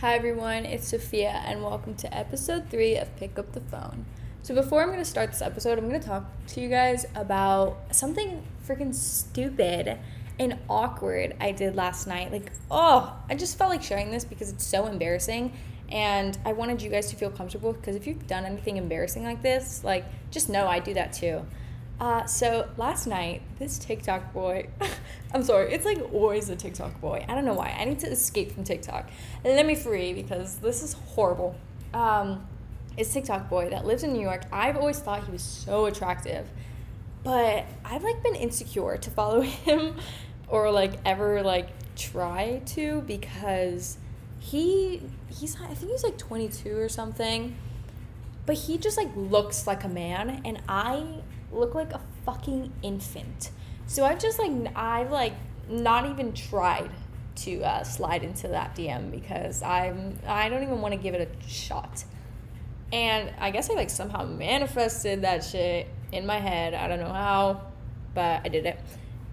Hi everyone, it's Sophia, and welcome to episode three of Pick Up the Phone. So, before I'm to start this episode, I'm to talk to you guys about something freaking stupid and awkward I did last night. Like, oh, I just felt like sharing this because it's so embarrassing, and I wanted you guys to feel comfortable because if you've done anything embarrassing like this, like, just know I do that too. Uh, so last night, this TikTok boy, I'm sorry, it's like always a TikTok boy. I don't know why. I need to escape from TikTok. Let me free because this is horrible. Um, it's TikTok boy that lives in New York. I've always thought he was so attractive, but I've like been insecure to follow him or like ever like try to because he he's I think he's like 22 or something, but he just like looks like a man, and I look like a fucking infant. So I've just like I've like not even tried to uh, slide into that DM because I'm I don't even want to give it a shot. And I guess I like somehow manifested that shit in my head. I don't know how, but I did it.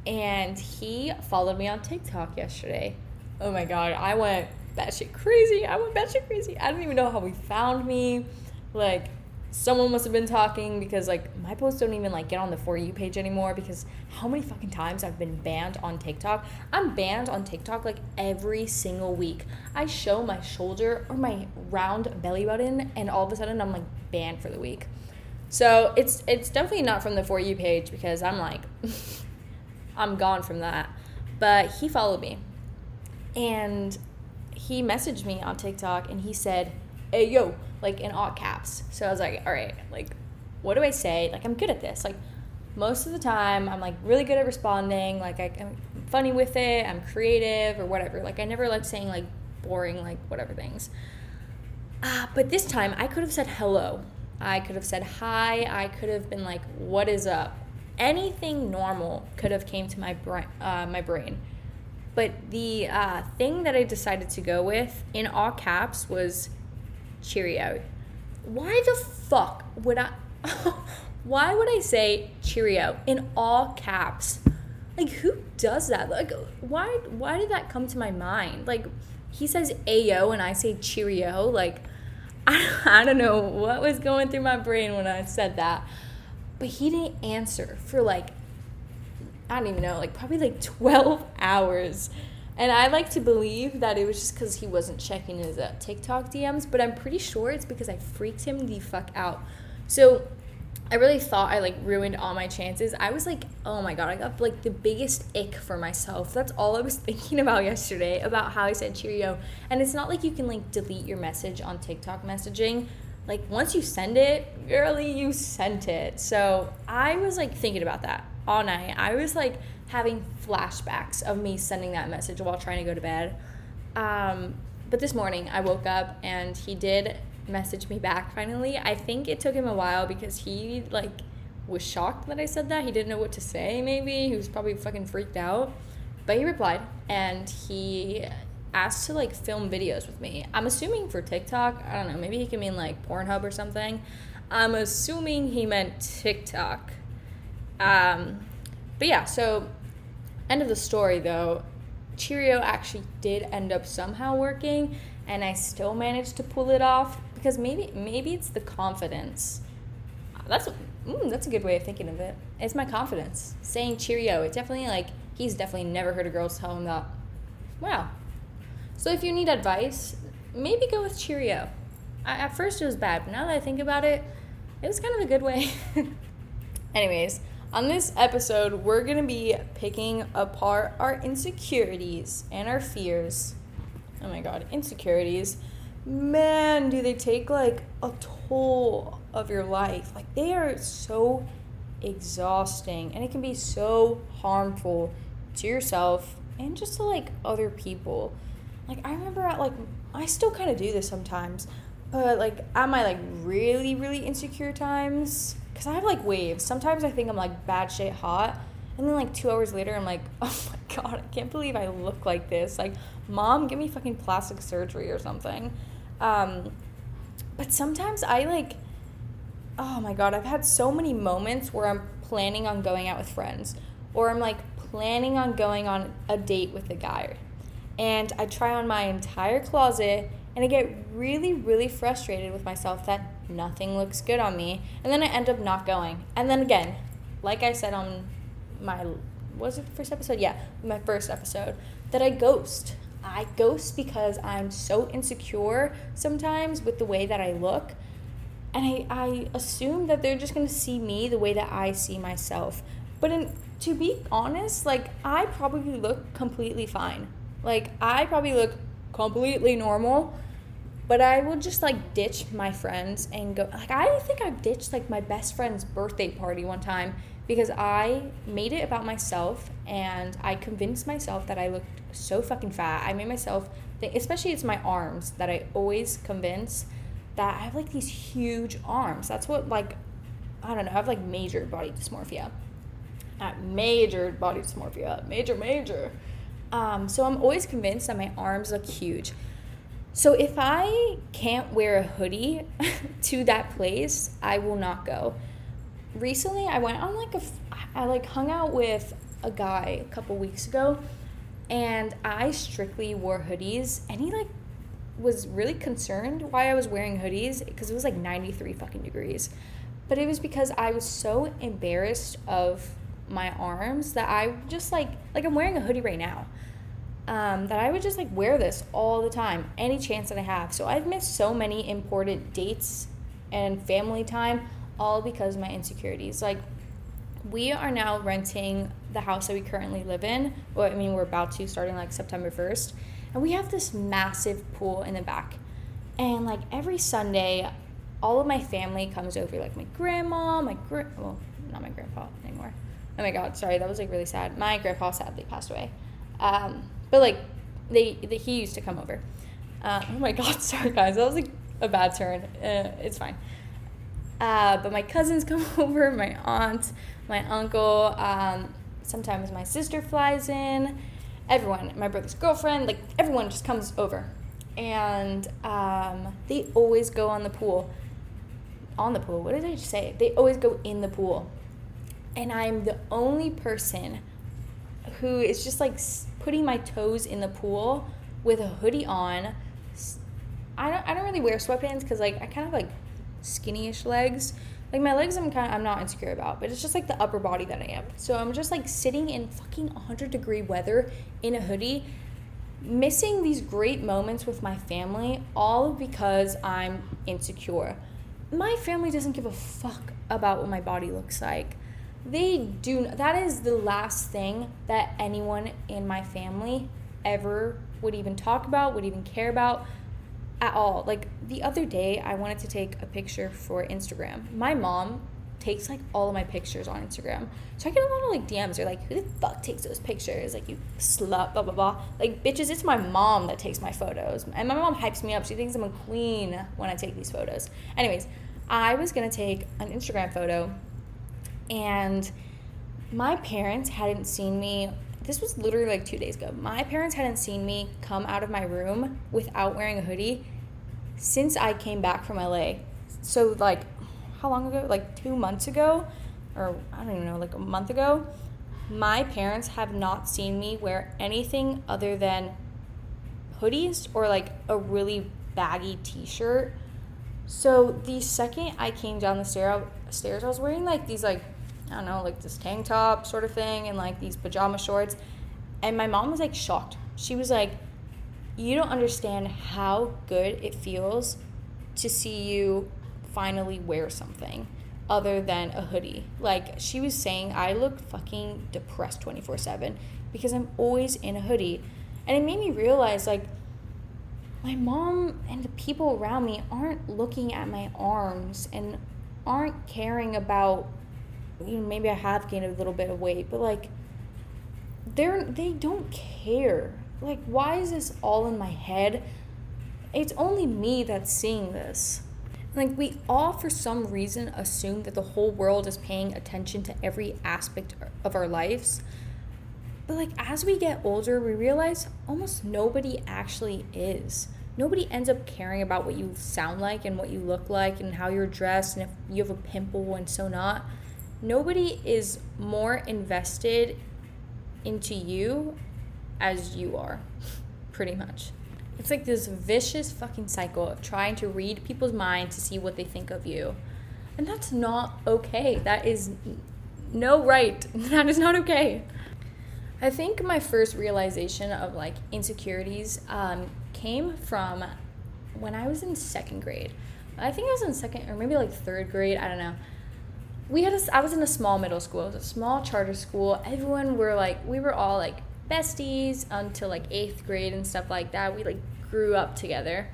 And he followed me on TikTok yesterday. Oh my god, I went batshit crazy. I went batshit crazy. I don't even know how he found me. Like someone must have been talking because like my posts don't even like get on the for you page anymore because how many fucking times I've been banned on TikTok? I'm banned on TikTok like every single week. I show my shoulder or my round belly button and all of a sudden I'm like banned for the week. So it's it's definitely not from the for you page because I'm like I'm gone from that. But he followed me. And he messaged me on TikTok and he said, "Hey yo, like in all caps. So I was like, all right, like, what do I say? Like, I'm good at this. Like, most of the time, I'm like really good at responding. Like, I, am funny with it. I'm creative or whatever. Like, I never like saying like boring, like whatever things. Uh, but this time, I could have said hello. I could have said hi. I could have been like, what is up? Anything normal could have came to my brain. Uh, my brain. But the uh, thing that I decided to go with in all caps was Cheerio. Why the fuck would I? why would I say Cheerio in all caps? Like who does that? Like why? Why did that come to my mind? Like he says Ayo and I say Cheerio. Like I, I don't know what was going through my brain when I said that, but he didn't answer for like I don't even know, like probably like twelve hours. And I like to believe that it was just because he wasn't checking his uh, TikTok DMs, but I'm pretty sure it's because I freaked him the fuck out. So I really thought I like ruined all my chances. I was like, oh my god, I got like the biggest ick for myself. That's all I was thinking about yesterday about how I said Cheerio. And it's not like you can like delete your message on TikTok messaging. Like once you send it, girly, you sent it. So I was like thinking about that all night. I was like having flashbacks of me sending that message while trying to go to bed. Um, but this morning I woke up and he did message me back finally. I think it took him a while because he like was shocked that I said that. He didn't know what to say maybe. He was probably fucking freaked out. But he replied and he asked to like film videos with me. I'm assuming for TikTok. I don't know. Maybe he can mean like Pornhub or something. I'm assuming he meant TikTok. Um, but yeah, so end of the story though, Cheerio actually did end up somehow working, and I still managed to pull it off because maybe maybe it's the confidence. That's mm, that's a good way of thinking of it. It's my confidence saying Cheerio. It definitely like he's definitely never heard a girl tell him that. Wow. So if you need advice, maybe go with Cheerio. I, at first it was bad, but now that I think about it, it was kind of a good way. Anyways, on this episode, we're going to be picking apart our insecurities and our fears. Oh my god, insecurities. Man, do they take like a toll of your life. Like they are so exhausting and it can be so harmful to yourself and just to like other people. Like I remember at like I still kind of do this sometimes, but like at my like really really insecure times, because I have like waves. Sometimes I think I'm like bad shit hot. And then like two hours later, I'm like, oh my god, I can't believe I look like this. Like, mom, give me fucking plastic surgery or something. Um, but sometimes I like, oh my god, I've had so many moments where I'm planning on going out with friends, or I'm like planning on going on a date with a guy, and I try on my entire closet and I get really, really frustrated with myself that nothing looks good on me. And then I end up not going. And then again, like I said on my, was it the first episode? Yeah, my first episode, that I ghost. I ghost because I'm so insecure sometimes with the way that I look. And I, I assume that they're just gonna see me the way that I see myself. But in, to be honest, like, I probably look completely fine. Like, I probably look completely normal but I will just like ditch my friends and go. Like, I think I've ditched like my best friend's birthday party one time because I made it about myself and I convinced myself that I looked so fucking fat. I made myself think, especially it's my arms that I always convince that I have like these huge arms. That's what like I don't know. I have like major body dysmorphia. At major body dysmorphia, major major. Um, so I'm always convinced that my arms look huge. So if I can't wear a hoodie to that place, I will not go. Recently, I went on like a, I like hung out with a guy a couple weeks ago, and I strictly wore hoodies, and he like was really concerned why I was wearing hoodies because it was like 93 fucking degrees. But it was because I was so embarrassed of my arms that I just like like I'm wearing a hoodie right now um, that I would just like wear this all the time, any chance that I have. So I've missed so many important dates and family time all because of my insecurities. Like, we are now renting the house that we currently live in. Well, I mean, we're about to starting like September 1st. And we have this massive pool in the back. And like every Sunday, all of my family comes over, like my grandma, my grand, well, not my grandpa anymore. Oh my God, sorry, that was like really sad. My grandpa sadly passed away. Um, but like they, they he used to come over. Uh, oh my god, sorry guys, that was like a bad turn. Uh, it's fine. Uh, but my cousins come over, my aunt, my uncle. Um, sometimes my sister flies in. Everyone, my brother's girlfriend, like everyone just comes over, and um, they always go on the pool. On the pool. What did I just say? They always go in the pool, and I'm the only person who is just like putting my toes in the pool with a hoodie on. I don't I don't really wear sweatpants because like I kind of like skinny-ish legs. Like my legs I'm kind of I'm not insecure about, but it's just like the upper body that I am. So I'm just like sitting in fucking 100 degree weather in a hoodie missing these great moments with my family all because I'm insecure. My family doesn't give a fuck about what my body looks like they do that is the last thing that anyone in my family ever would even talk about would even care about at all. Like the other day i wanted to take a picture for instagram. My mom takes like all of my pictures on instagram. So i get a lot of like dms they're like who the fuck takes those pictures? Like you slut blah blah blah. Like bitches it's my mom that takes my photos. And my mom hypes me up. She thinks i'm a queen when i take these photos. Anyways i was gonna take an instagram photo and my parents hadn't seen me. This was literally like two days ago. My parents hadn't seen me come out of my room without wearing a hoodie since I came back from LA. So, like, how long ago? Like two months ago? Or I don't even know, like a month ago. My parents have not seen me wear anything other than hoodies or like a really baggy t shirt. So, the second I came down the stair, stairs, I was wearing like these like I don't know, like this tank top sort of thing and like these pajama shorts. And my mom was like shocked. She was like, You don't understand how good it feels to see you finally wear something other than a hoodie. Like she was saying, I look fucking depressed 24 7 because I'm always in a hoodie. And it made me realize, like, my mom and the people around me aren't looking at my arms and aren't caring about you know, maybe I have gained a little bit of weight, but like they're they don't care. Like why is this all in my head? It's only me that's seeing this. Like we all for some reason assume that the whole world is paying attention to every aspect of our lives. But like as we get older, we realize almost nobody actually is. Nobody ends up caring about what you sound like and what you look like and how you're dressed and if you have a pimple and so not nobody is more invested into you as you are. pretty much. It's like this vicious fucking cycle of trying to read people's minds to see what they think of you. And that's not okay. That is no right. That is not okay. I think my first realization of like insecurities um, came from when I was in second grade. I think I was in second or maybe like third grade. I don't know. We had a, I was in a small middle school. It was a small charter school. Everyone were like we were all like besties until like eighth grade and stuff like that. We like grew up together,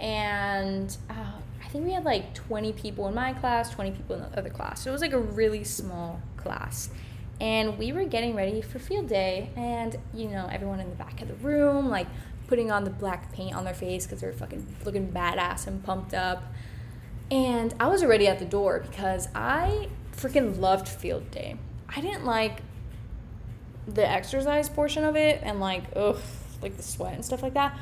and uh, I think we had like 20 people in my class, 20 people in the other class. So it was like a really small class. And we were getting ready for field day, and you know, everyone in the back of the room, like putting on the black paint on their face because they're fucking looking badass and pumped up. And I was already at the door because I freaking loved field day. I didn't like the exercise portion of it and like, ugh, like the sweat and stuff like that.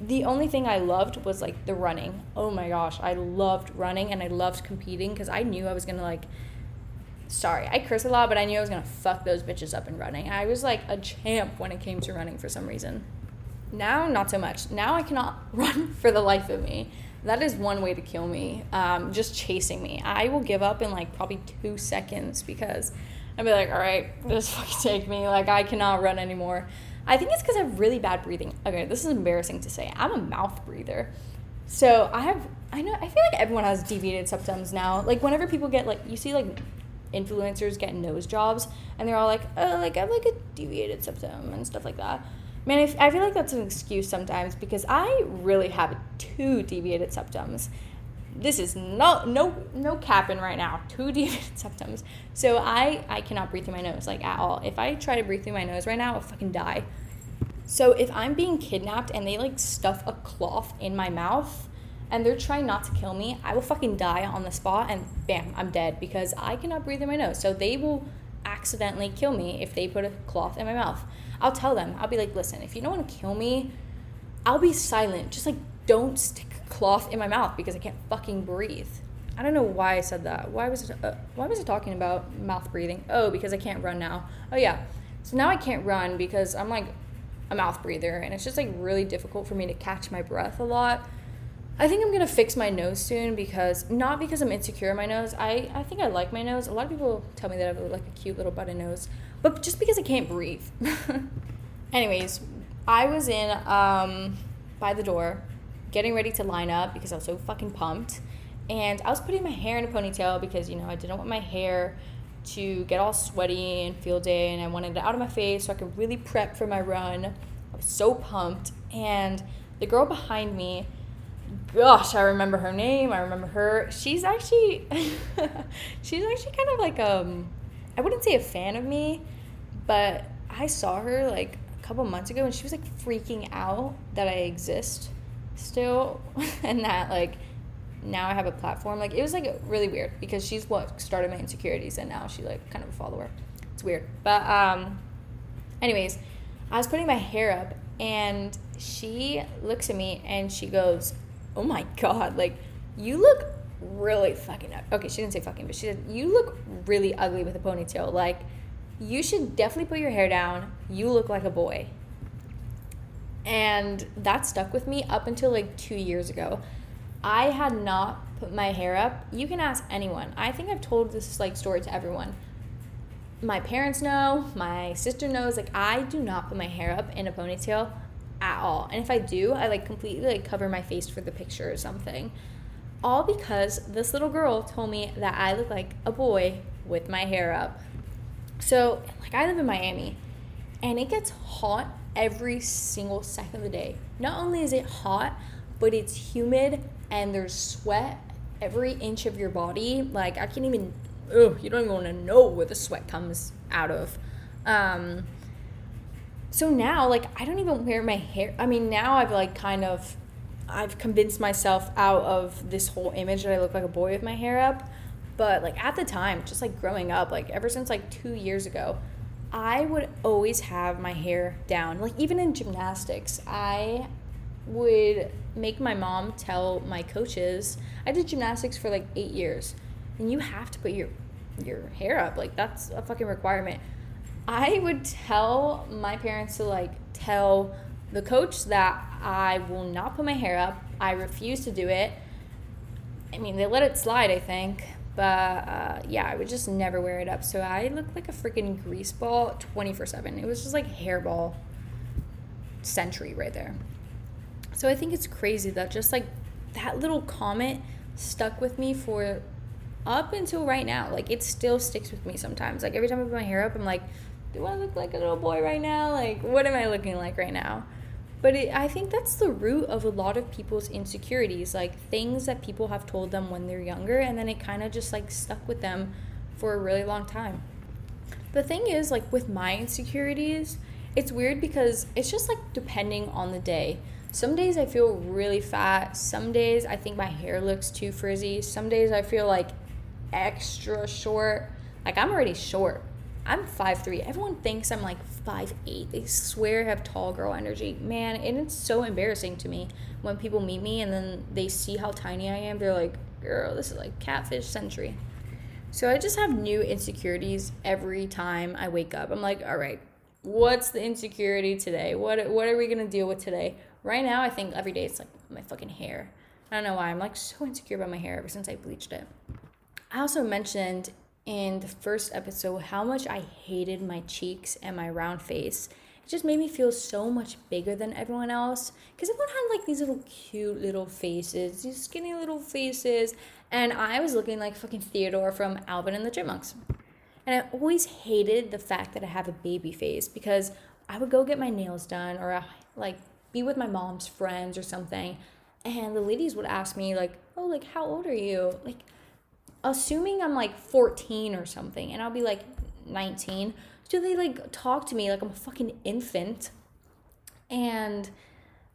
The only thing I loved was like the running. Oh my gosh, I loved running and I loved competing because I knew I was gonna like sorry, I curse a lot, but I knew I was gonna fuck those bitches up in running. I was like a champ when it came to running for some reason. Now, not so much. Now I cannot run for the life of me. That is one way to kill me. Um, just chasing me. I will give up in like probably two seconds because I'd be like, all right, just fucking take me. Like I cannot run anymore. I think it's because I have really bad breathing. Okay, this is embarrassing to say. I'm a mouth breather. So I have I know I feel like everyone has deviated septums now. Like whenever people get like you see like influencers get nose jobs and they're all like, oh like I have like a deviated septum and stuff like that. Man, I, feel like that's an excuse sometimes because I really have two deviated septums. This is no no no capping right now. Two deviated septums. So I I cannot breathe through my nose like at all. If I try to breathe through my nose right now, I'll fucking die. So if I'm being kidnapped and they like stuff a cloth in my mouth and they're trying not to kill me, I will fucking die on the spot and bam, I'm dead because I cannot breathe in my nose. So they will accidentally kill me if they put a cloth in my mouth. I'll tell them, I'll be like, listen, if you don't want to kill me, I'll be silent. Just like don't stick cloth in my mouth because I can't fucking breathe. I don't know why I said that. Why was it? Uh, why was it talking about mouth breathing? Oh, because I can't run now. Oh yeah. So now I can't run because I'm like a mouth breather, and it's just like really difficult for me to catch my breath a lot. I think I'm gonna fix my nose soon because not because I'm insecure in my nose. I, I think I like my nose. A lot of people tell me that I have like a cute little button nose, but just because I can't breathe. Anyways, I was in um, by the door, getting ready to line up because I was so fucking pumped, and I was putting my hair in a ponytail because you know I didn't want my hair to get all sweaty and field day, and I wanted it out of my face so I could really prep for my run. I was so pumped, and the girl behind me gosh, I remember her name. I remember her. She's actually she's actually kind of like um I wouldn't say a fan of me, but I saw her like a couple months ago and she was like freaking out that I exist still and that like now I have a platform. Like it was like really weird because she's what started my insecurities and now she like kind of a follower. It's weird. But um anyways, I was putting my hair up and she looks at me and she goes, oh my god, like you look really fucking okay. She didn't say fucking, but she said you look really ugly with a ponytail. Like you should definitely put your hair down. You look like a boy. And that stuck with me up until like two years ago. I had not put my hair up. You can ask anyone. I think I've told this like story to everyone. My parents know, my sister knows, like I do not put my hair up in a ponytail at all. And if I do, I like completely like cover my face for the picture or something. All because this little girl told me that I look like a boy with my hair up. So, like I live in Miami and it gets hot every single second of the day. Not only is it hot, but it's humid and there's sweat every inch of your body. Like I can't even oh, you don't even want to know where the sweat comes out of. Um, so now like i don't even wear my hair i mean now i've like kind of i've convinced myself out of this whole image that i look like a boy with my hair up. But like at the time just like growing up like ever since like two years ago i would always have my hair down. Like even in gymnastics i would make my mom tell my coaches i did gymnastics for like eight years and you have to put your your hair up. Like that's a fucking requirement I would tell my parents to like tell the coach that I will not put my hair up. I refuse to do it. I mean, they let it slide, I think. But uh, yeah, I would just never wear it up. So I looked like a freaking grease ball 24 7. It was just like hairball century right there. So I think it's crazy that just like that little comment stuck with me for up until right now. Like it still sticks with me sometimes. Like every time I put my hair up, I'm like, do I look like a little boy right now? Like what am I looking like right now? But it, I think that's the root of a lot of people's insecurities, like things that people have told them when they're younger, and then it kind of just like stuck with them for a really long time. The thing is, like with my insecurities, it's weird because it's just like depending on the day. Some days I feel really fat. Some days I think my hair looks too frizzy. Some days I feel like extra short. Like I'm already short. I'm 5'3. Everyone thinks I'm like 5'8. They swear I have tall girl energy. Man, and it's so embarrassing to me when people meet me and then they see how tiny I am. They're like, girl, this is like catfish century. So I just have new insecurities every time I wake up. I'm like, all right, what's the insecurity today? What what are we gonna deal with today? Right now, I think every day it's like my fucking hair. I don't know why. I'm like so insecure about my hair ever since I bleached it. I also mentioned in the first episode how much I hated my cheeks and my round face. It just made me feel so much bigger than everyone else because everyone had like these little cute little faces, these skinny little faces, and I was looking like fucking Theodore from Alvin and the Chipmunks. And I always hated the fact that I have a baby face because I would go get my nails done or uh, like be with my mom's friends or something, and the ladies would ask me like, "Oh, like how old are you?" Like assuming I'm like 14 or something, and I'll be like 19. do they like talk to me like I'm a fucking infant, and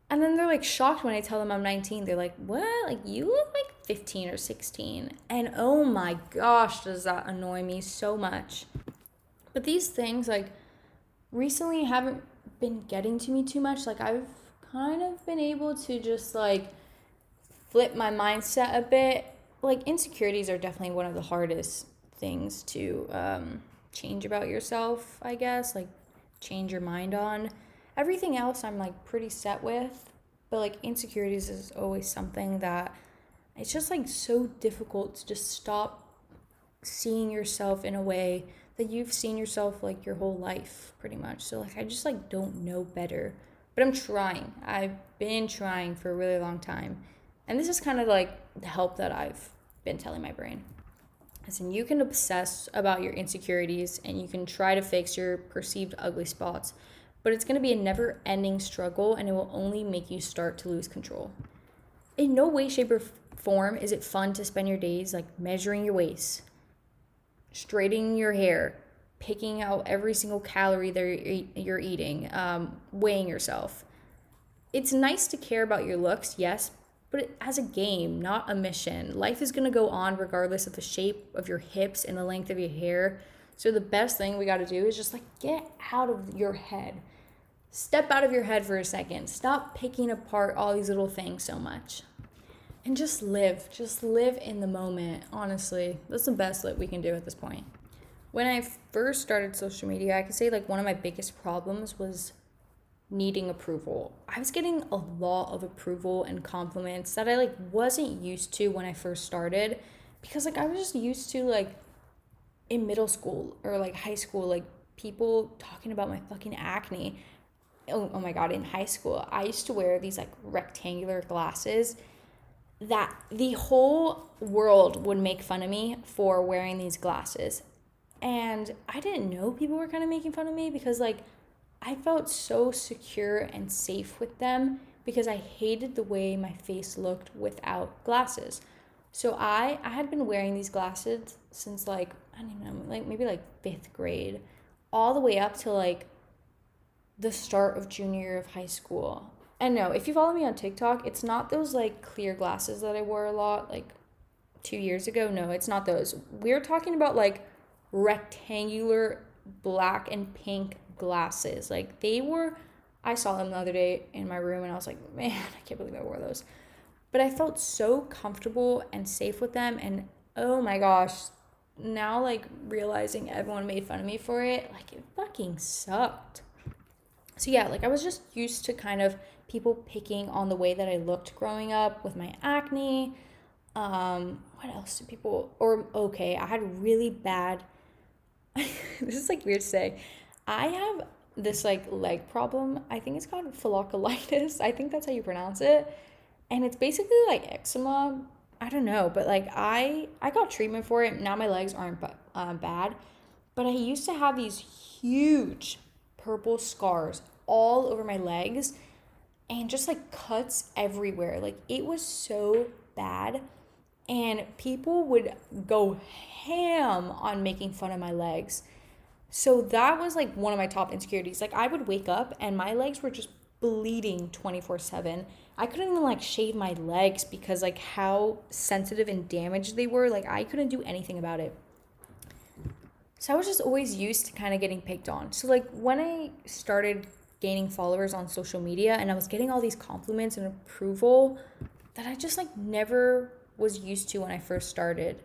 and then they're like shocked when I tell them I'm 19. They're like, "What? Like you look like 15 or 16?" And oh my gosh, does that annoy me so much. But these things like recently haven't been getting to me too much. Like I've kind of been able to just like flip my mindset a bit like insecurities are definitely one of the hardest things to um, change about yourself, I guess, like change your mind on. Everything else I'm like pretty set with, but like insecurities is always something that it's just like so difficult to just stop seeing yourself in a way that you've seen yourself like your whole life pretty much. So like I just like don't know better. But I'm trying. I've been trying for a really long time. And this is kind of like help that I've been telling my brain. Listen, you can obsess about your insecurities and you can try to fix your perceived ugly spots, but it's going to be a never ending struggle and it will only make you start to lose control. In no way, shape, or form is it fun to spend your days like measuring your waist, straightening your hair, picking out every single calorie that you're eating, um, weighing yourself. It's nice to care about your looks, yes, but as a game, not a mission. Life is gonna go on regardless of the shape of your hips and the length of your hair. So the best thing we gotta do is just like get out of your head. Step out of your head for a second. Stop picking apart all these little things so much. And just live. Just live in the moment, honestly. That's the best that we can do at this point. When I first started social media, I could say like one of my biggest problems was needing approval. I was getting a lot of approval and compliments that I like wasn't used to when I first started because like I was just used to like in middle school or like high school like people talking about my fucking acne. Oh, oh my god, in high school, I used to wear these like rectangular glasses that the whole world would make fun of me for wearing these glasses. And I didn't know people were kind of making fun of me because like I felt so secure and safe with them because I hated the way my face looked without glasses. So I I had been wearing these glasses since like I don't even know, like maybe like 5th grade all the way up to like the start of junior year of high school. And no, if you follow me on TikTok, it's not those like clear glasses that I wore a lot like 2 years ago. No, it's not those. We're talking about like rectangular black and pink glasses. Like they were, I saw them the other day in my room and I was like, man, I can't believe I wore those. But I felt so comfortable and safe with them. And oh my gosh, now like realizing everyone made fun of me for it, like it fucking sucked. So yeah, like I was just used to kind of people picking on the way that I looked growing up with my acne. Um, what else do people or okay, I had really bad this is like weird to say. I have this like leg problem. I think it's called folliculitis. I think that's how you pronounce it. And it's basically like eczema. I don't know, but like I I got treatment for it. Now my legs aren't uh, bad, but I used to have these huge purple scars all over my legs and just like cuts everywhere. Like it was so bad. And people would go ham on making fun of my legs. So that was like one of my top insecurities. Like I would wake up and my legs were just bleeding 24/7. I couldn't even like shave my legs because like how sensitive and damaged they were. Like I couldn't do anything about it. So I was just always used to kind of getting picked on. So like when I started gaining followers on social media and I was getting all these compliments and approval that I just like never was used to when I first started.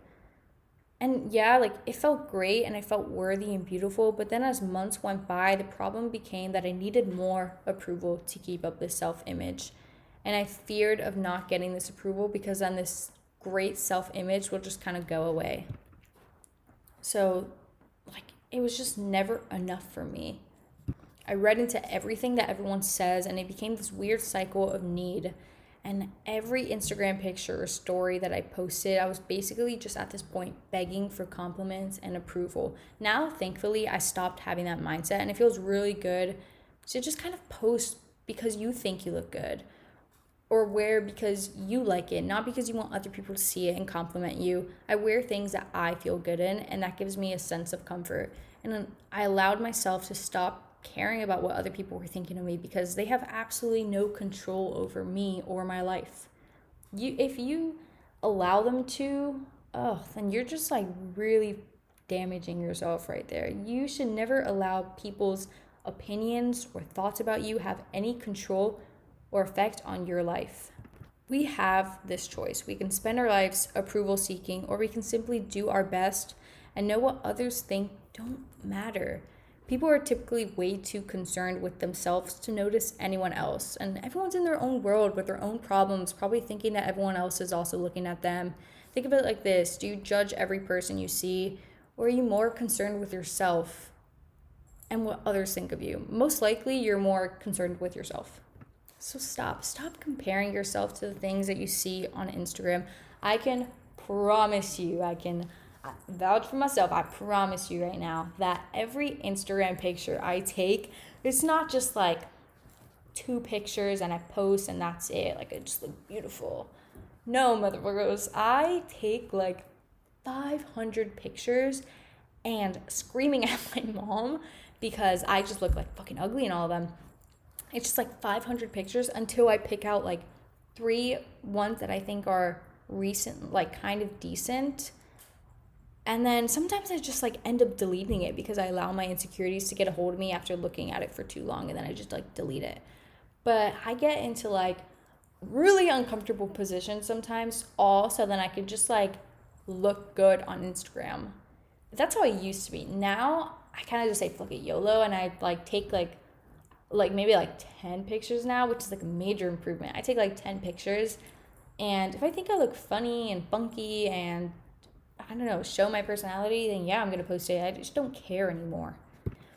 And yeah, like it felt great and I felt worthy and beautiful, but then as months went by, the problem became that I needed more approval to keep up this self-image. And I feared of not getting this approval because then this great self-image will just kind of go away. So like it was just never enough for me. I read into everything that everyone says, and it became this weird cycle of need. And every Instagram picture or story that I posted, I was basically just at this point begging for compliments and approval. Now, thankfully, I stopped having that mindset, and it feels really good to just kind of post because you think you look good or wear because you like it, not because you want other people to see it and compliment you. I wear things that I feel good in, and that gives me a sense of comfort. And I allowed myself to stop caring about what other people were thinking of me because they have absolutely no control over me or my life. You if you allow them to, oh, then you're just like really damaging yourself right there. You should never allow people's opinions or thoughts about you have any control or effect on your life. We have this choice. We can spend our lives approval seeking, or we can simply do our best and know what others think don't matter. People are typically way too concerned with themselves to notice anyone else, and everyone's in their own world with their own problems, probably thinking that everyone else is also looking at them. Think of it like this Do you judge every person you see, or are you more concerned with yourself and what others think of you? Most likely, you're more concerned with yourself. So stop. Stop comparing yourself to the things that you see on Instagram. I can promise you, I can vouch for myself. I promise you right now that every Instagram picture I take, it's not just like two pictures and I post and that's it. Like I just look beautiful. No, motherfuckers. I take like 500 pictures and screaming at my mom because I just look like fucking ugly in all of them. It's just like 500 pictures until I pick out like three ones that I think are recent, like kind of decent. And then sometimes I just like end up deleting it because I allow my insecurities to get a hold of me after looking at it for too long and then I just like delete it. But I get into like really uncomfortable positions sometimes all so then I could just like look good on Instagram. That's how I used to be. Now I kind of just say fuck it YOLO and I like take like like maybe like 10 pictures now, which is like a major improvement. I take like 10 pictures and if I think I look funny and funky and I don't know, show my personality, then yeah, I'm going to post it. I just don't care anymore.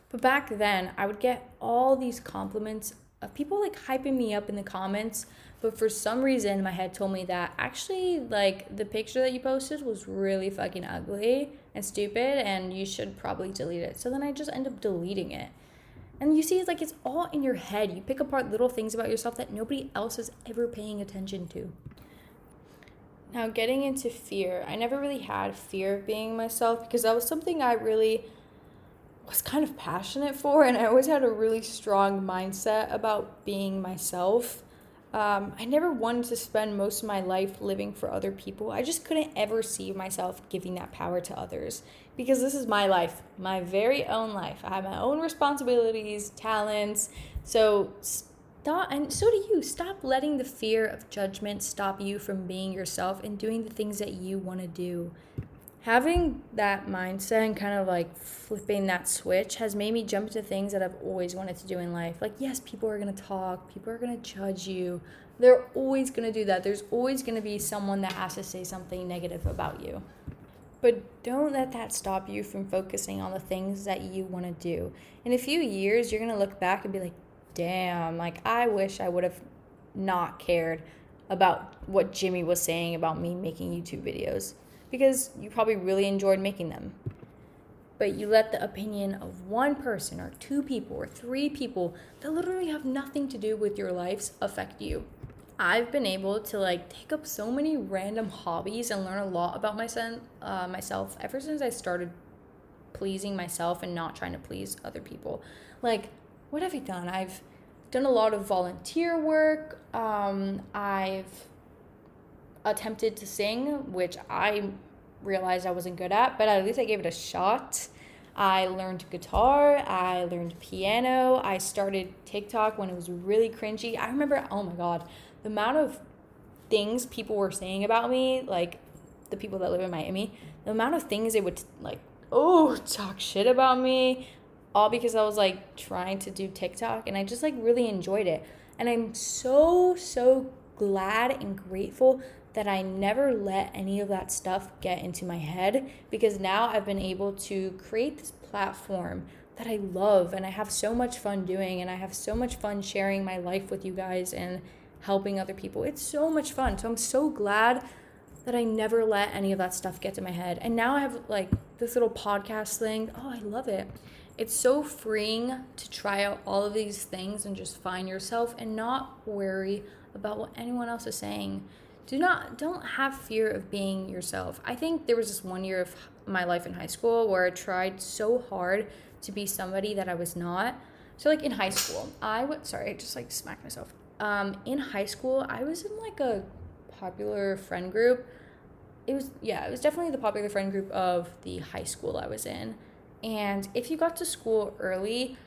But back then, I would get all these compliments of people like hyping me up in the comments, but for some reason my head told me that actually like the picture that you posted was really fucking ugly and stupid and you should probably delete it. So then I just end up deleting it. And you see, it's like it's all in your head. You pick apart little things about yourself that nobody else is ever paying attention to. Now, getting into fear, I never really had fear of being myself because that was something I really was kind of passionate for, and I always had a really strong mindset about being myself. Um, I never wanted to spend most of my life living for other people. I just couldn't ever see myself giving that power to others because this is my life, my very own life. I have my own responsibilities, talents. So stop, and so do you. Stop letting the fear of judgment stop you from being yourself and doing the things that you want to do. having that mindset and kind of like flipping that switch has made me jump to things that I've always wanted to do in life. Like, yes, people are going to talk, people are going to judge you. They're always going to do that. There's always going to be someone that has to say something negative about you. But don't let that stop you from focusing on the things that you want to do. In a few years, you're going to look back and be like, damn, like I wish I would have not cared about what Jimmy was saying about me making YouTube videos because you probably really enjoyed making them. But you let the opinion of one person or two people or three people that literally have nothing to do with your lives affect you. I've been able to like take up so many random hobbies and learn a lot about myself, uh, myself ever since I started pleasing myself and not trying to please other people. Like, what have you done? I've done a lot of volunteer work. Um, I've attempted to sing, which I realized I wasn't good at, but at least I gave it a shot. I learned guitar, I learned piano, I started TikTok when it was really cringy. I remember, oh my god, the amount of things people were saying about me, like the people that live in Miami, the amount of things they would like, oh, talk shit about me, all because I was like trying to do TikTok and I just like really enjoyed it. And I'm so, so glad and grateful that I never let any of that stuff get into my head because now I've been able to create this platform that I love and I have so much fun doing and I have so much fun sharing my life with you guys and helping other people. It's so much fun. So I'm so glad that I never let any of that stuff get to my head. And now I have like this little podcast thing. Oh, I love it. It's so freeing to try out all of these things and just find yourself and not worry about what anyone else is saying. Do not don't have fear of being yourself. I think there was this one year of my life in high school where I tried so hard to be somebody that I was not. So like in high school, I would sorry, I just like smacked myself. Um, in high school, I was in like a popular friend group. It was yeah, it was definitely the popular friend group of the high school I was in. And if you got to school early,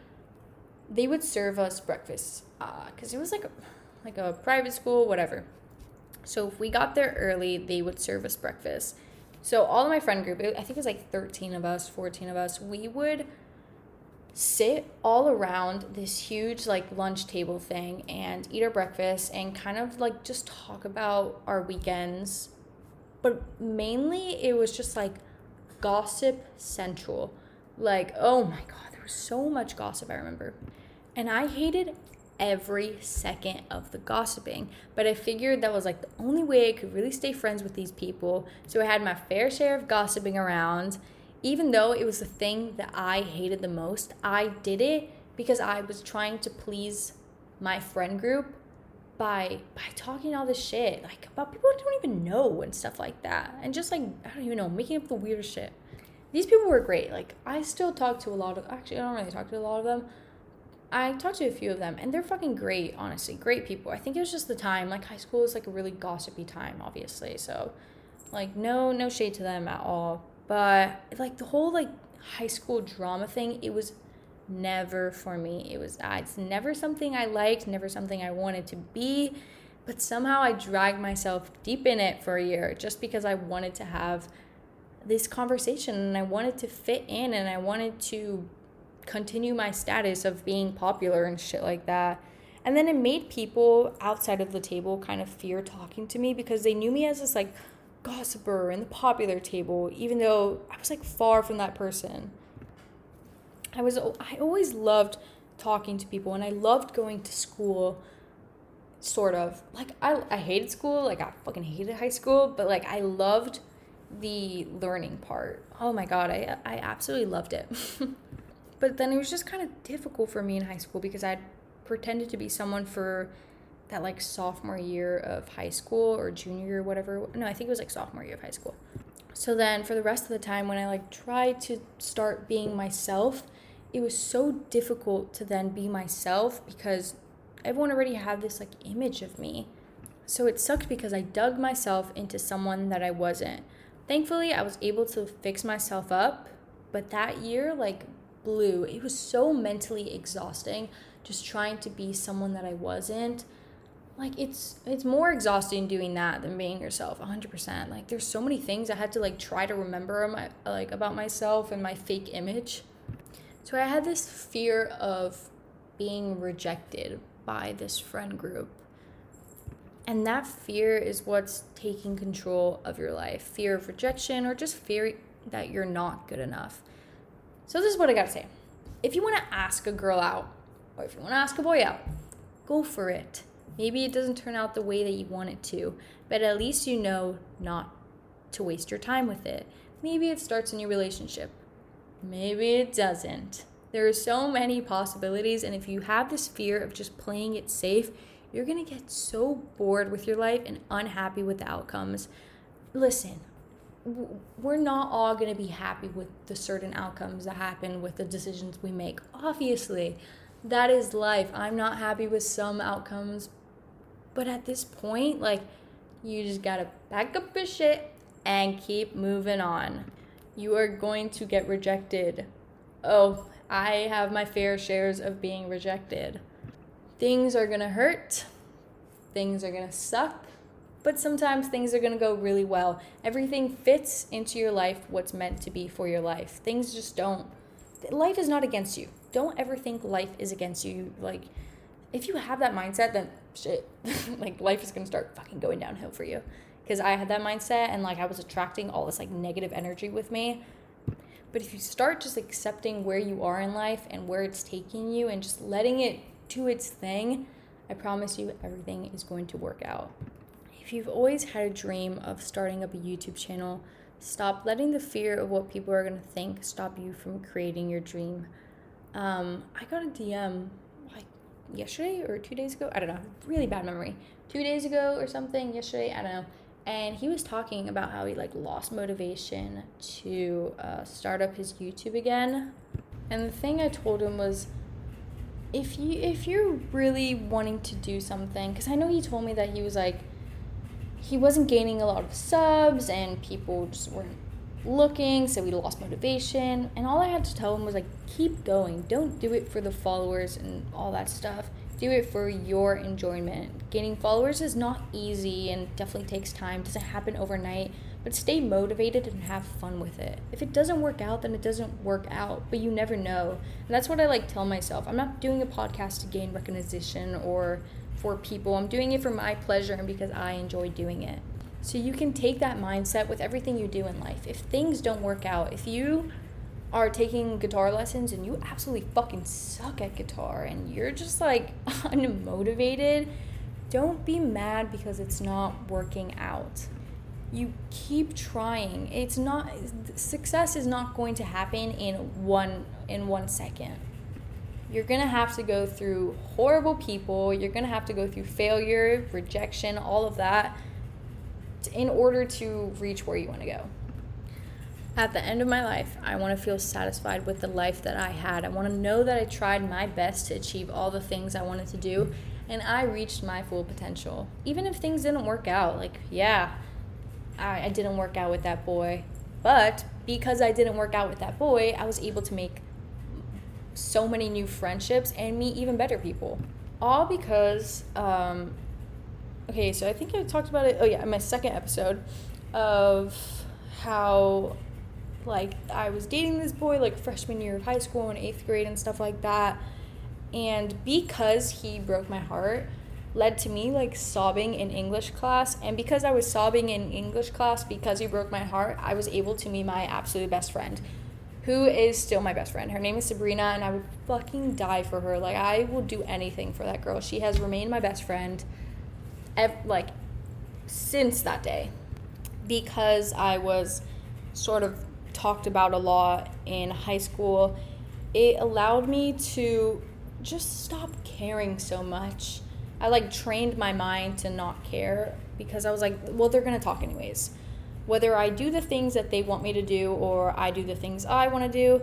they would serve us breakfast because uh, it was like a, like a private school, whatever. So if we got there early, they would serve us breakfast. So all of my friend group, I think it was like 13 of us, 14 of us, we would sit all around this huge like lunch table thing and eat our breakfast and kind of like just talk about our weekends. But mainly it was just like gossip central. Like, oh my God, there was so much gossip, I remember. And I hated every second of the gossiping. But I figured that was like the only way I could really stay friends with these people. So I had my fair share of gossiping around. Even though it was the thing that I hated the most, I did it because I was trying to please my friend group by by talking all this shit like about people I don't even know and stuff like that. And just like I don't even know, making up the weirdest shit these people were great. Like I still talk to a lot of actually I don't really talk to a lot of them. I talked to a few of them and they're fucking great, honestly. Great people. I think it was just the time. Like high school is like a really gossipy time, obviously. So like no no shade to them at all. But like the whole like high school drama thing, it was never for me. It was uh, it's never something I liked, never something I wanted to be. But somehow I dragged myself deep in it for a year just because I wanted to have this conversation and I wanted to fit in and I wanted to continue my status of being popular and shit like that. And then it made people outside of the table kind of fear talking to me because they knew me as this like gossiper in the popular table, even though I was like far from that person. I was I always loved talking to people and I loved going to school sort of. Like I I hated school, like I fucking hated high school, but like I loved the learning part. Oh my god, I I absolutely loved it. but then it was just kind of difficult for me in high school because I'd pretended to be someone for that like sophomore year of high school or junior year whatever. No, I think it was like sophomore year of high school. So then for the rest of the time when I like tried to start being myself, it was so difficult to then be myself because everyone already had this like image of me. So it sucked because I dug myself into someone that I wasn't. Thankfully, I was able to fix myself up, but that year, like, blew. It was so mentally exhausting just trying to be someone that I wasn't. like it's it's more exhausting doing that than being yourself 100% like there's so many things i had to like try to remember my, like about myself and my fake image so i had this fear of being rejected by this friend group and that fear is what's taking control of your life fear of rejection or just fear that you're not good enough so this is what i gotta say if you want to ask a girl out or if you want to ask a boy out go for it Maybe it doesn't turn out the way that you want it to, but at least you know not to waste your time with it. Maybe it starts a new relationship. Maybe it doesn't. There are so many possibilities, and if you have this fear of just playing it safe, you're gonna get so bored with your life and unhappy with the outcomes. Listen, we're not all gonna be happy with the certain outcomes that happen with the decisions we make. Obviously, that is life. I'm not happy with some outcomes, but at this point, like, you just gotta pack up your shit and keep moving on. You are going to get rejected. Oh, I have my fair shares of being rejected. Things are gonna hurt, things are gonna suck, but sometimes things are gonna go really well. Everything fits into your life what's meant to be for your life. Things just don't. Life is not against you. Don't ever think life is against you. Like, if you have that mindset, then shit, like life is gonna start fucking going downhill for you. Because I had that mindset and like I was attracting all this like negative energy with me. But if you start just accepting where you are in life and where it's taking you and just letting it do its thing, I promise you everything is going to work out. If you've always had a dream of starting up a YouTube channel, stop letting the fear of what people are going to think stop you from creating your dream. Um, I got a DM like yesterday or two days ago. I don't know. Really bad memory. Two days ago or something. Yesterday, I don't know. And he was talking about how he like lost motivation to uh, start up his YouTube again. And the thing I told him was, if you if you're really wanting to do something, because I know he told me that he was like, he wasn't gaining a lot of subs and people just weren't looking, so we lost motivation. And all I had to tell him was like, keep going. Don't do it for the followers and all that stuff. Do it for your enjoyment. Gaining followers is not easy and definitely takes time. Doesn't happen overnight. But stay motivated and have fun with it. If it doesn't work out, then it doesn't work out. But you never know. And that's what I like tell myself. I'm not doing a podcast to gain recognition or for people. I'm doing it for my pleasure and because I enjoy doing it. So you can take that mindset with everything you do in life. If things don't work out, if you are taking guitar lessons and you absolutely fucking suck at guitar and you're just like unmotivated, don't be mad because it's not working out. You keep trying. It's not success is not going to happen in one in one second. You're going to have to go through horrible people, you're going to have to go through failure, rejection, all of that in order to reach where you want to go. At the end of my life, I want to feel satisfied with the life that I had. I want to know that I tried my best to achieve all the things I wanted to do and I reached my full potential. Even if things didn't work out, like, yeah, I, I didn't work out with that boy. But because I didn't work out with that boy, I was able to make so many new friendships and meet even better people. All because um, okay, so I think I talked about it. Oh yeah, in my second episode of how like I was dating this boy like freshman year of high school and eighth grade and stuff like that, and because he broke my heart, led to me like sobbing in English class, and because I was sobbing in English class because he broke my heart, I was able to meet my absolute best friend. Who is still my best friend? Her name is Sabrina, and I would fucking die for her. Like, I will do anything for that girl. She has remained my best friend ev- like since that day because I was sort of talked about a lot in high school. It allowed me to just stop caring so much. I like trained my mind to not care because I was like, well, they're going to talk anyways. Whether I do the things that they want me to do or I do the things I want to do,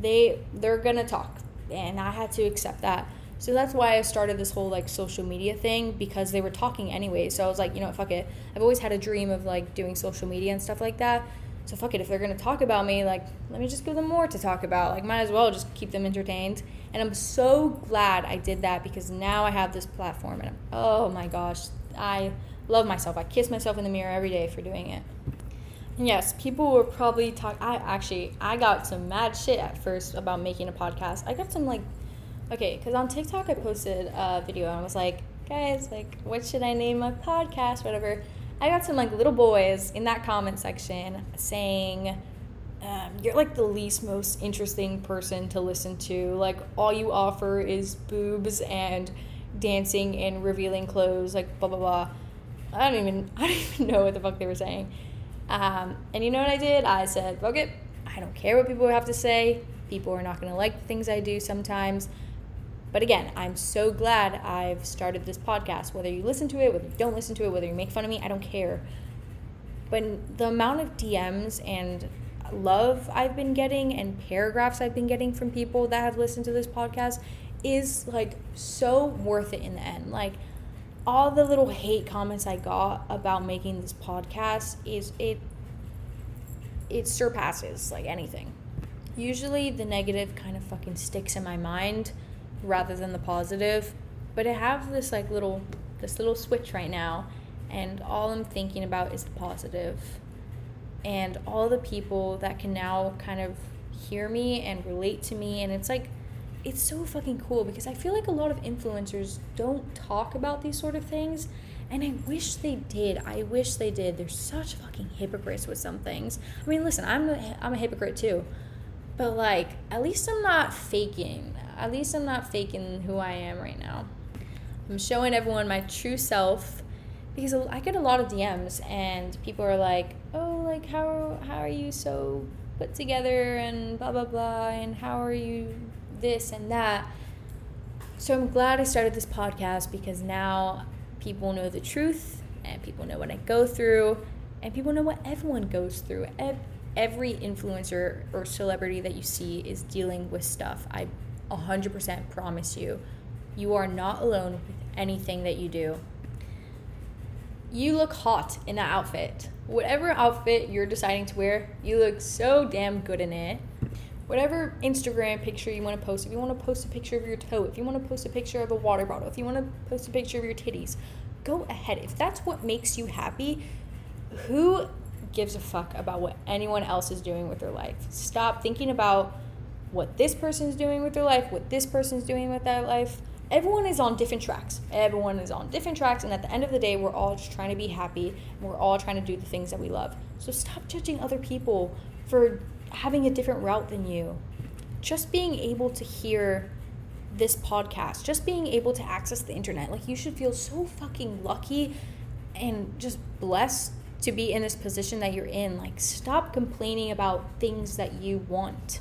they they're going to talk. And I had to accept that. So that's why I started this whole like social media thing because they were talking anyway. So I was like, you know what, fuck it. I've always had a dream of like doing social media and stuff like that. So fuck it, if they're gonna talk about me, like let me just give them more to talk about. Like might as well just keep them entertained. And I'm so glad I did that because now I have this platform and I'm, oh my gosh, I love myself. I kiss myself in the mirror every day for doing it. And yes, people were probably talk. I actually I got some mad shit at first about making a podcast. I got some like, okay, because on TikTok I posted a video and I was like, guys, like, what should I name my podcast? Whatever. I got some like little boys in that comment section saying. Um, you're like the least most interesting person to listen to. Like all you offer is boobs and dancing and revealing clothes. Like blah blah blah. I don't even I don't even know what the fuck they were saying. Um, and you know what I did? I said, fuck it. I don't care what people have to say. People are not to like the things I do sometimes. But again, I'm so glad I've started this podcast. Whether you listen to it, whether you don't listen to it, whether you make fun of me, I don't care. But the amount of DMs and love I've been getting and paragraphs I've been getting from people that have listened to this podcast is like so worth it in the end. Like, all the little hate comments I got about making this podcast is it it surpasses like anything. Usually the negative kind of fucking sticks in my mind rather than the positive, but I have this like little this little switch right now and all I'm thinking about is the positive. And all the people that can now kind of hear me and relate to me and it's like it's so fucking cool because I feel like a lot of influencers don't talk about these sort of things. And I wish they did. I wish they did. They're such fucking hypocrites with some things. I mean, listen, I'm a, I'm a hypocrite too. But like, at least I'm not faking. At least I'm not faking who I am right now. I'm showing everyone my true self because I get a lot of DMs and people are like, "Oh, like how how are you so put together and blah blah blah and how are you this and that. So I'm glad I started this podcast because now people know the truth and people know what I go through and people know what everyone goes through. Every influencer or celebrity that you see is dealing with stuff. I 100% promise you. You are not alone with anything that you do. You look hot in that outfit. Whatever outfit you're deciding to wear, you look so damn good in it whatever Instagram picture you want to post, if you want to post a picture of your toe, if you want to post a picture of a water bottle, if you want to post a picture of your titties, go ahead. If that's what makes you happy, who gives a fuck about what anyone else is doing with their life? Stop thinking about what this person's doing with their life, what this person's doing with their life. Everyone is on different tracks. Everyone is on different tracks, and at the end of the day, we're all just trying to be happy and we're all trying to do the things that we love. So stop judging other people for having a different route than you. Just being able to hear this podcast, just being able to access the internet, like you should feel so fucking lucky and just blessed to be in this position that you're in. Like, stop complaining about things that you want.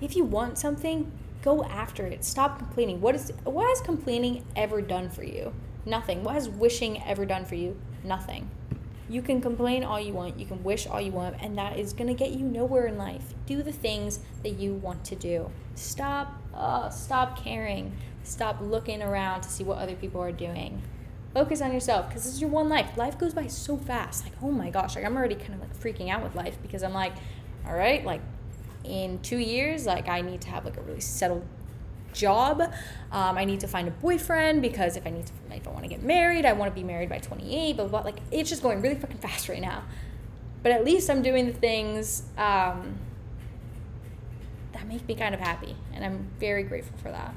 If you want something, go after it. Stop complaining. What is what has complaining ever done for you? Nothing. What has wishing ever done for you? Nothing. You can complain all you want, you can wish all you want, and that is going to get you nowhere in life. Do the things that you want to do. Stop uh, stop caring. Stop looking around to see what other people are doing. Focus on yourself because this is your one life. Life goes by so fast. Like, oh my gosh, like I'm already kind of like freaking out with life because I'm like, all right, like in 2 years, like I need to have like a really settled job. Um, I need to find a boyfriend because if I need to, if I want to get married, I want to be married by 28. But like it's just going really fucking fast right now. But at least I'm doing the things um, that make me kind of happy, and I'm very grateful for that.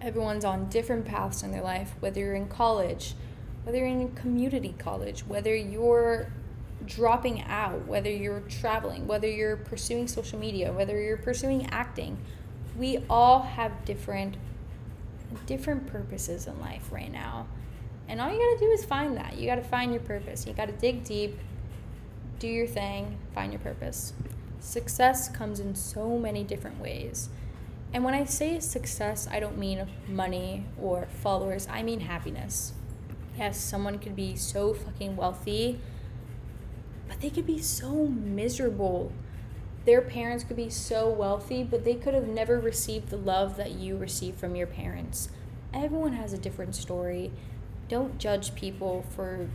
Everyone's on different paths in their life, whether you're in college, whether you're in community college, whether you're dropping out, whether you're traveling, whether you're pursuing social media, whether you're pursuing acting, we all have different different purposes in life right now. And all you got to do is find that. You got to find your purpose. You got to dig deep, do your thing, find your purpose. Success comes in so many different ways. And when I say success, I don't mean money or followers, I mean happiness. Yes, someone could be so fucking wealthy, but they could be so miserable their parents could be so wealthy, but they could have never received the love that you received from your parents. Everyone has a different story. Don't judge people for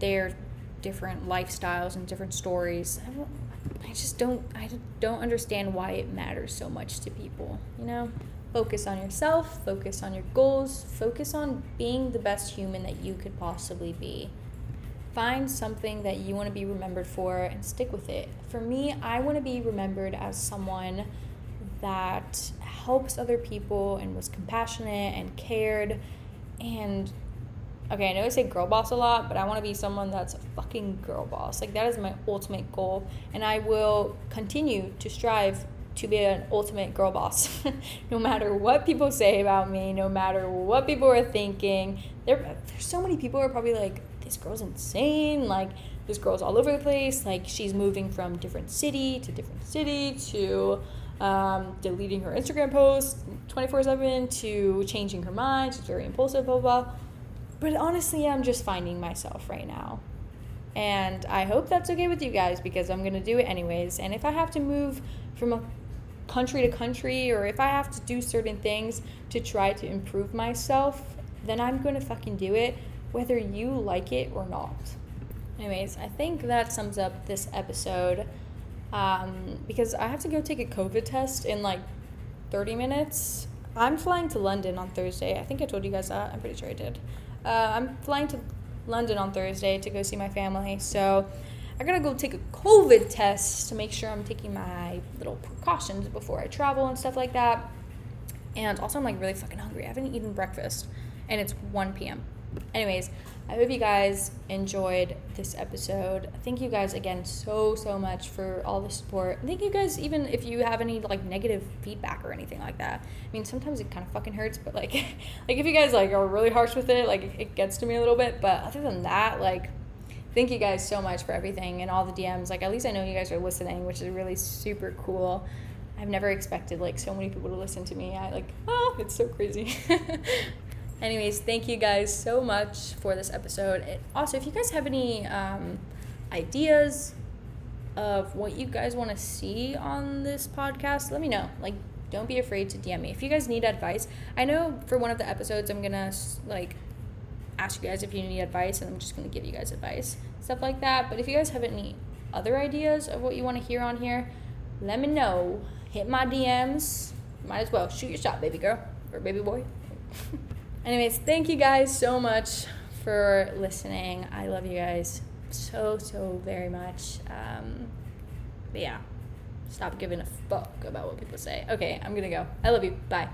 their different lifestyles and different stories. I, I just don't I don't understand why it matters so much to people, you know? Focus on yourself, focus on your goals, focus on being the best human that you could possibly be. Find something that you want to be remembered for and stick with it. For me, I want to be remembered as someone that helps other people and was compassionate and cared and okay, I know I say girl boss a lot, but I want to be someone that's a fucking girl boss. Like that is my ultimate goal, and I will continue to strive to be an ultimate girl boss, no matter what people say about me, no matter what people are thinking. There, there's so many people are probably like, this girl's insane. Like this girl's all over the place. Like she's moving from different city to different city to um, deleting her Instagram posts 24 7 to changing her mind. She's very impulsive, blah, blah, blah. But honestly, I'm just finding myself right now. And I hope that's okay with you guys because I'm going to do it anyways. And if I have to move from a country to country or if I have to do certain things to try to improve myself, then I'm going to fucking do it whether you like it or not. Anyways, I think that sums up this episode um, because I have to go take a COVID test in like 30 minutes. I'm flying to London on Thursday. I think I told you guys that. I'm pretty sure I did. Uh, I'm flying to London on Thursday to go see my family. So I gotta go take a COVID test to make sure I'm taking my little precautions before I travel and stuff like that. And also, I'm like really fucking hungry. I haven't eaten breakfast, and it's 1 p.m. Anyways, I hope you guys enjoyed this episode. Thank you guys again so so much for all the support. Thank you guys even if you have any like negative feedback or anything like that. I mean, sometimes it kind of fucking hurts, but like like if you guys like are really harsh with it, like it gets to me a little bit, but other than that, like thank you guys so much for everything and all the DMs. Like at least I know you guys are listening, which is really super cool. I've never expected like so many people to listen to me. I like, oh, it's so crazy. Anyways, thank you guys so much for this episode. Also, if you guys have any um, ideas of what you guys want to see on this podcast, let me know. Like, don't be afraid to DM me. If you guys need advice, I know for one of the episodes, I'm gonna like ask you guys if you need advice, and I'm just gonna give you guys advice, stuff like that. But if you guys have any other ideas of what you want to hear on here, let me know. Hit my DMs. Might as well shoot your shot, baby girl or baby boy. Anyways, thank you guys so much for listening. I love you guys so, so very much. Um, but yeah, stop giving a fuck about what people say. Okay, I'm gonna go. I love you. Bye.